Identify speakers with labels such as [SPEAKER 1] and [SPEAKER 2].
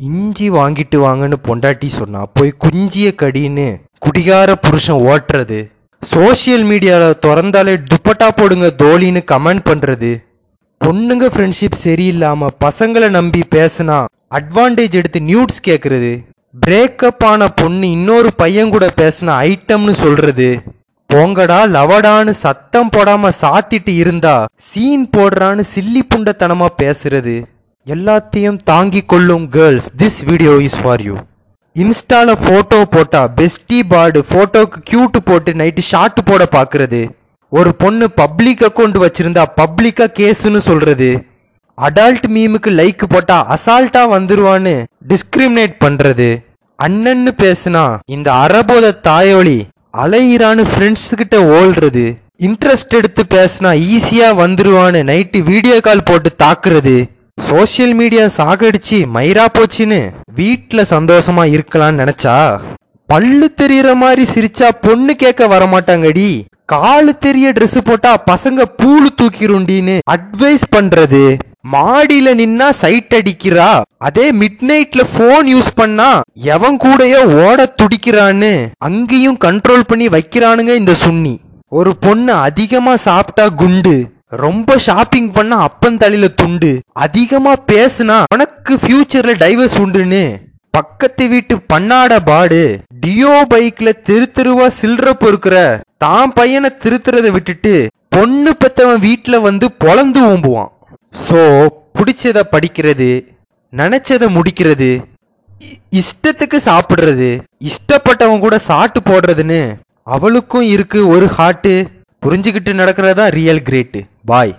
[SPEAKER 1] இஞ்சி வாங்கிட்டு வாங்கன்னு பொண்டாட்டி சொன்னா போய் குஞ்சிய கடின்னு குடிகார புருஷன் ஓட்டுறது சோஷியல் மீடியாவில் திறந்தாலே துப்பட்டா போடுங்க தோழின்னு கமெண்ட் பண்ணுறது பொண்ணுங்க ஃப்ரெண்ட்ஷிப் சரியில்லாமல் பசங்களை நம்பி பேசினா அட்வான்டேஜ் எடுத்து நியூட்ஸ் கேட்குறது பிரேக்கப் ஆன பொண்ணு இன்னொரு பையன் கூட பேசின ஐட்டம்னு சொல்கிறது போங்கடா லவடான்னு சத்தம் போடாமல் சாத்திட்டு இருந்தா சீன் போடுறான்னு சில்லி புண்டத்தனமாக பேசுறது. எல்லாத்தையும் தாங்கிக் கொள்ளும் girls this video is for you இன்ஸ்டால போட்டோ போட்டா பெஸ்டி பார்டு போட்டோக்கு கியூட் போட்டு நைட்டு ஷாட் போட பாக்குறது. ஒரு பொண்ணு பப்ளிக் அக்கௌண்ட் வச்சிருந்தா பப்ளிக்கா கேஸ்னு சொல்றது. அடால்ட் மீமுக்கு லைக் போட்டா அசால்ட்டா வந்துருவான்னு டிஸ்கிரிமினேட் பண்றது. அண்ணன்னு பேசுனா இந்த அறபோத தாயோலி அலையிறான்னு ஃப்ரெண்ட்ஸ் கிட்ட ஓல்றது. இன்ட்ரெஸ்ட் எடுத்து பேசுனா ஈஸியா வந்துருவான்னு நைட்டு வீடியோ கால் போட்டு தாக்குறது. சோஷியல் மீடியா சாகடிச்சு மயிரா போச்சுன்னு வீட்டில் சந்தோஷமா இருக்கலாம்னு நினைச்சா? பல்லு தெரியற மாதிரி சிரிச்சா பொண்ணு கேட்க வரமாட்டாங்கடி. காலு தெரிய ட்ரெஸ் போட்டா பசங்க பூலு தூக்கிருண்டின்னு அட்வைஸ் பண்றது. மாடியில நின்னா சைட் அடிக்கிறா. அதே மிட் நைட்ல போன் யூஸ் பண்ணா எவன் கூடயோ ஓட துடிக்கிறான்னு அங்கேயும் கண்ட்ரோல் பண்ணி வைக்கிறானுங்க இந்த சுன்னி ஒரு பொண்ணு அதிகமா சாப்பிட்டா குண்டு. ரொம்ப ஷாப்பிங் பண்ணா அப்பன் தலையில துண்டு. அதிகமா பேசுனா உனக்கு ஃபியூச்சர்ல டைவர்ஸ் உண்டுன்னு. பக்கத்து வீட்டு பண்ணாட பாடு. டியோ பைக்ல தெரு தெருவா சில்லற பொறுக்கிற. தான் பையனை திருத்துறத விட்டுட்டு பொண்ணு பெத்தவன் வீட்டுல வந்து பொழந்து ஓம்புவான் சோ பிடிச்சத படிக்கிறது நினைச்சத முடிக்கிறது இ- இஷ்டத்துக்கு சாப்பிடுறது இஷ்டப்பட்டவன் கூட சாட்டு போடுறதுன்னு. அவளுக்கும் இருக்கு ஒரு ஹார்ட்டு புரிஞ்சுக்கிட்டு நடக்கிறதா ரியல் கிரேட்டு பாய்